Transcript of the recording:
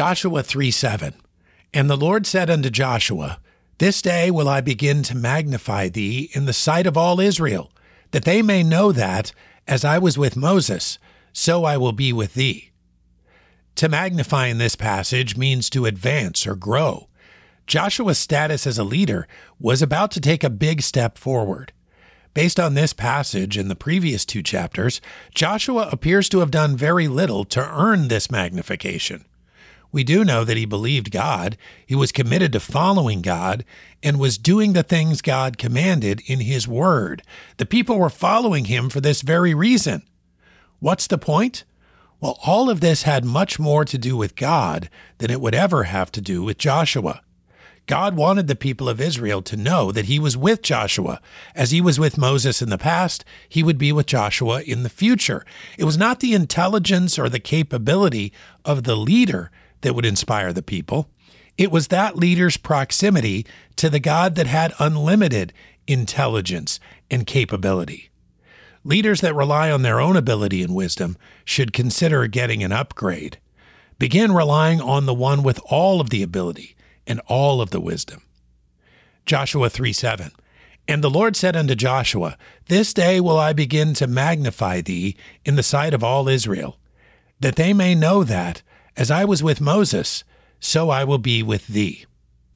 Joshua 3 7. And the Lord said unto Joshua, This day will I begin to magnify thee in the sight of all Israel, that they may know that, as I was with Moses, so I will be with thee. To magnify in this passage means to advance or grow. Joshua's status as a leader was about to take a big step forward. Based on this passage and the previous two chapters, Joshua appears to have done very little to earn this magnification. We do know that he believed God, he was committed to following God, and was doing the things God commanded in his word. The people were following him for this very reason. What's the point? Well, all of this had much more to do with God than it would ever have to do with Joshua. God wanted the people of Israel to know that he was with Joshua. As he was with Moses in the past, he would be with Joshua in the future. It was not the intelligence or the capability of the leader that would inspire the people. It was that leader's proximity to the God that had unlimited intelligence and capability. Leaders that rely on their own ability and wisdom should consider getting an upgrade. Begin relying on the one with all of the ability and all of the wisdom. Joshua 3 7. And the Lord said unto Joshua, This day will I begin to magnify thee in the sight of all Israel, that they may know that, as I was with Moses, so I will be with thee.